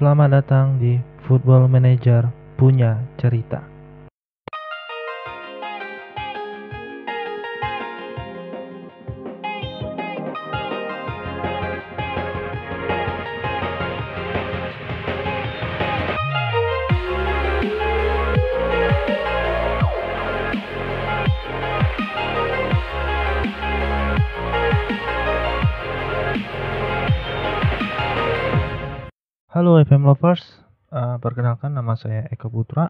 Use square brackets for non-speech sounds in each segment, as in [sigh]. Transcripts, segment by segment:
Selamat datang di Football Manager punya cerita. Halo FM lovers, uh, perkenalkan nama saya Eko Putra.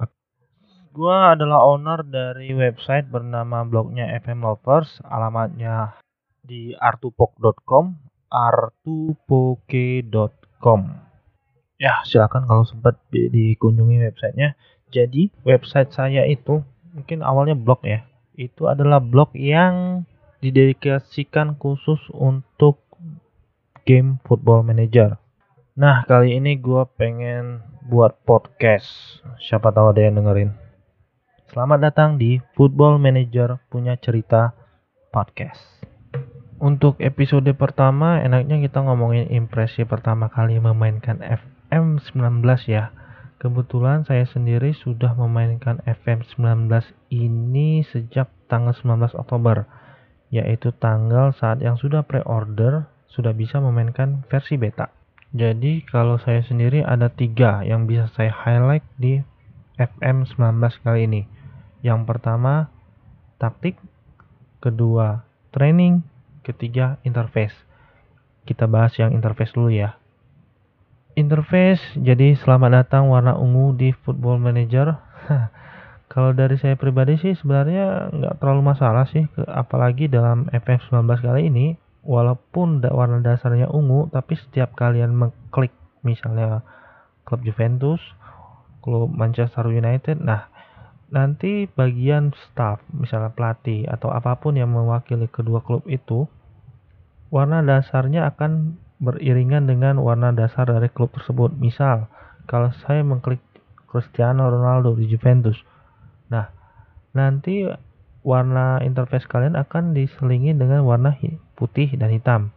Gua adalah owner dari website bernama blognya FM Lovers, alamatnya di artupok.com, artupoke.com. Ya, silakan kalau sempat dikunjungi websitenya. Jadi, website saya itu mungkin awalnya blog ya. Itu adalah blog yang didedikasikan khusus untuk game Football Manager Nah, kali ini gue pengen buat podcast. Siapa tahu ada yang dengerin. Selamat datang di Football Manager punya cerita podcast. Untuk episode pertama, enaknya kita ngomongin impresi pertama kali memainkan FM19 ya. Kebetulan saya sendiri sudah memainkan FM19 ini sejak tanggal 19 Oktober, yaitu tanggal saat yang sudah pre-order sudah bisa memainkan versi beta. Jadi kalau saya sendiri ada tiga yang bisa saya highlight di FM 19 kali ini. Yang pertama taktik, kedua training, ketiga interface. Kita bahas yang interface dulu ya. Interface, jadi selamat datang warna ungu di Football Manager. [laughs] Kalau dari saya pribadi sih sebenarnya nggak terlalu masalah sih, apalagi dalam FM 19 kali ini walaupun warna dasarnya ungu tapi setiap kalian mengklik misalnya klub Juventus klub Manchester United nah nanti bagian staff misalnya pelatih atau apa pun yang mewakili kedua klub itu warna dasarnya akan beriringan dengan warna dasar dari klub tersebut. Misal kalau saya mengklik Cristiano Ronaldo di Juventus nah nanti warna interface kalian akan diselingi dengan warna putih dan hitam.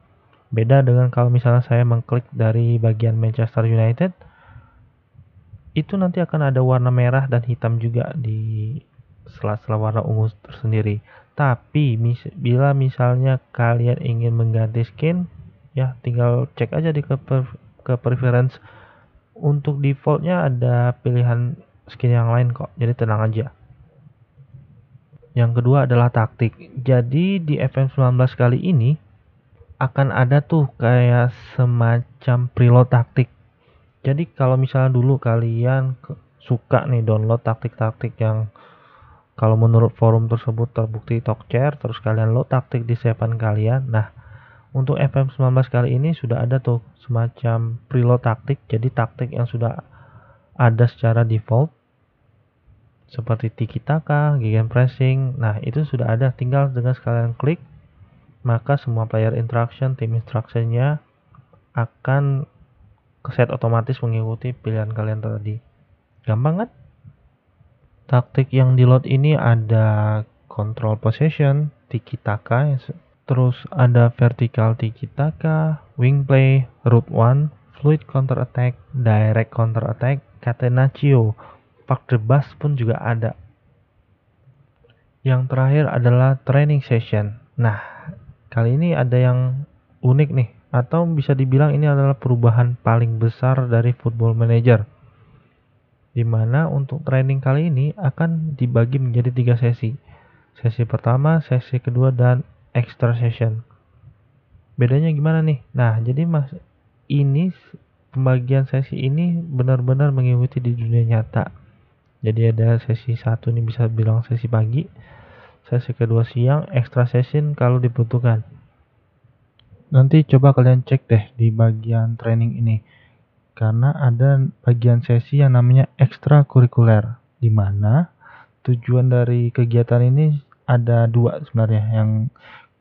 Beda dengan kalau misalnya saya mengklik dari bagian Manchester United, itu nanti akan ada warna merah dan hitam juga di sela-sela warna ungu tersendiri. Tapi mis bila misalnya kalian ingin mengganti skin, ya tinggal cek aja di ke, ke preference. Untuk defaultnya ada pilihan skin yang lain kok, jadi tenang aja. Yang kedua adalah taktik. Jadi di FM19 kali ini akan ada tuh kayak semacam preload taktik. Jadi kalau misalnya dulu kalian suka nih download taktik-taktik yang kalau menurut forum tersebut terbukti talk chair terus kalian load taktik di seven kalian. Nah, untuk FM19 kali ini sudah ada tuh semacam preload taktik. Jadi taktik yang sudah ada secara default seperti tiki taka, gegen pressing. Nah, itu sudah ada, tinggal dengan sekalian klik maka semua player interaction, team instructionnya akan keset otomatis mengikuti pilihan kalian tadi. Gampang kan? Taktik yang di load ini ada control possession, tiki taka, terus ada vertical tiki taka, wing play, root one, fluid counter attack, direct counter attack, catenaccio, Park the Bus pun juga ada. Yang terakhir adalah training session. Nah, kali ini ada yang unik nih, atau bisa dibilang ini adalah perubahan paling besar dari Football Manager. Di mana untuk training kali ini akan dibagi menjadi tiga sesi. Sesi pertama, sesi kedua, dan extra session. Bedanya gimana nih? Nah, jadi mas ini pembagian sesi ini benar-benar mengikuti di dunia nyata jadi ada sesi satu ini bisa bilang sesi pagi sesi kedua siang extra session kalau dibutuhkan. Nanti coba kalian cek deh di bagian training ini karena ada bagian sesi yang namanya ekstra kurikuler di mana tujuan dari kegiatan ini ada dua sebenarnya yang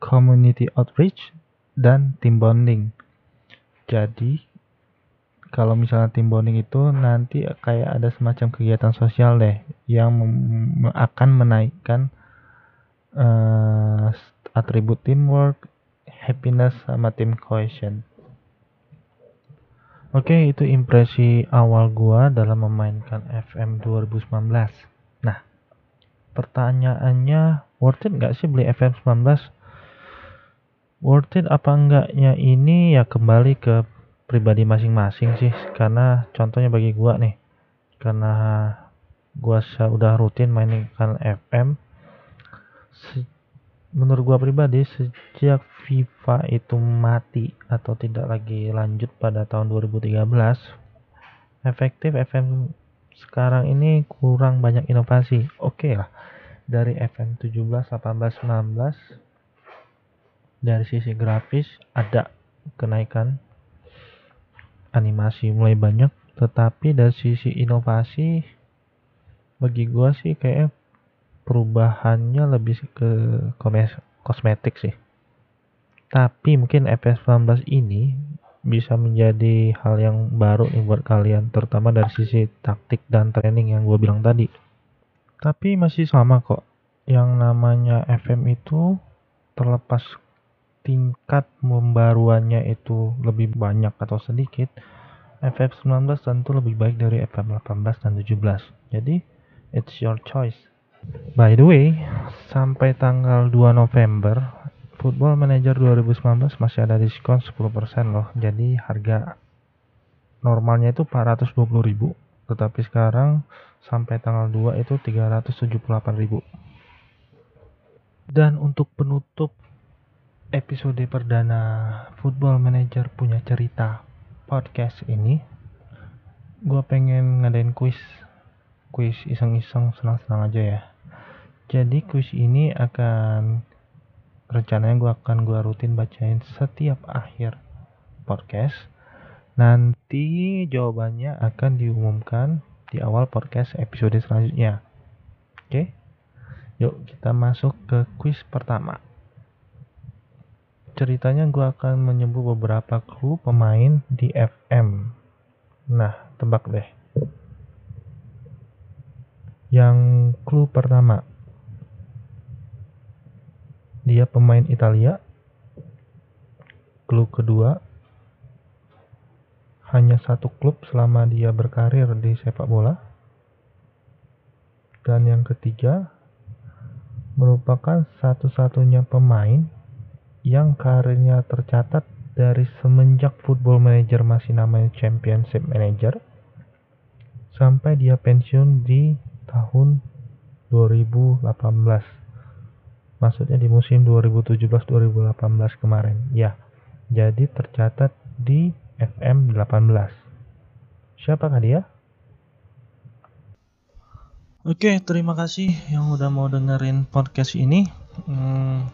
community outreach dan team bonding. Jadi kalau misalnya tim bonding itu nanti kayak ada semacam kegiatan sosial deh yang akan menaikkan uh, atribut teamwork, happiness sama team cohesion. Oke, itu impresi awal gua dalam memainkan FM 2019. Nah, pertanyaannya worth it nggak sih beli FM 19? Worth it apa enggaknya ini ya kembali ke pribadi masing-masing sih. Karena contohnya bagi gua nih, karena gua sudah rutin mainkan FM menurut gua pribadi sejak FIFA itu mati atau tidak lagi lanjut pada tahun 2013 efektif FM sekarang ini kurang banyak inovasi oke okay lah dari FM 17, 18, 19 dari sisi grafis ada kenaikan animasi mulai banyak tetapi dari sisi inovasi bagi gua sih kayak perubahannya lebih ke kosmetik sih. Tapi mungkin FS 19 ini bisa menjadi hal yang baru nih buat kalian, terutama dari sisi taktik dan training yang gue bilang tadi. Tapi masih sama kok, yang namanya FM itu terlepas tingkat pembaruannya itu lebih banyak atau sedikit, FF19 tentu lebih baik dari FM18 dan 17. Jadi, it's your choice. By the way, sampai tanggal 2 November, Football Manager 2019 masih ada diskon 10% loh. Jadi harga normalnya itu 420.000, tetapi sekarang sampai tanggal 2 itu 378.000. Dan untuk penutup episode perdana Football Manager punya cerita podcast ini, gue pengen ngadain quiz, quiz iseng-iseng senang-senang aja ya. Jadi kuis ini akan rencananya gue akan gue rutin bacain setiap akhir podcast. Nanti jawabannya akan diumumkan di awal podcast episode selanjutnya. Oke? Yuk kita masuk ke kuis pertama ceritanya gue akan menyebut beberapa clue pemain di FM nah tebak deh yang clue pertama dia pemain Italia. Klub kedua, hanya satu klub selama dia berkarir di sepak bola. Dan yang ketiga, merupakan satu-satunya pemain yang karirnya tercatat dari semenjak Football Manager masih namanya Championship Manager sampai dia pensiun di tahun 2018 maksudnya di musim 2017-2018 kemarin. Ya jadi tercatat di FM 18 siapakah dia? Oke terima kasih yang udah mau dengerin podcast ini. Hmm,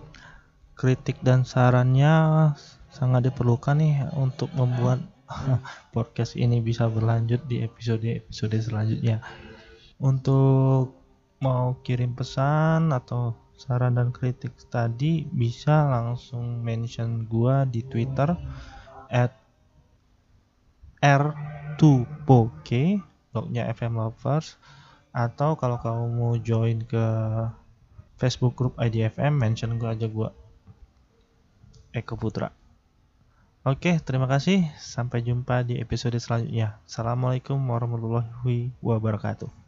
kritik dan sarannya sangat diperlukan nih untuk membuat [laughs] podcast ini bisa berlanjut di episode-episode selanjutnya. Untuk mau kirim pesan atau saran dan kritik tadi bisa langsung mention gua di Twitter at r2poke lognya FM Lovers atau kalau kamu mau join ke Facebook group IDFM mention gua aja gua Eko Putra Oke, terima kasih. Sampai jumpa di episode selanjutnya. Assalamualaikum warahmatullahi wabarakatuh.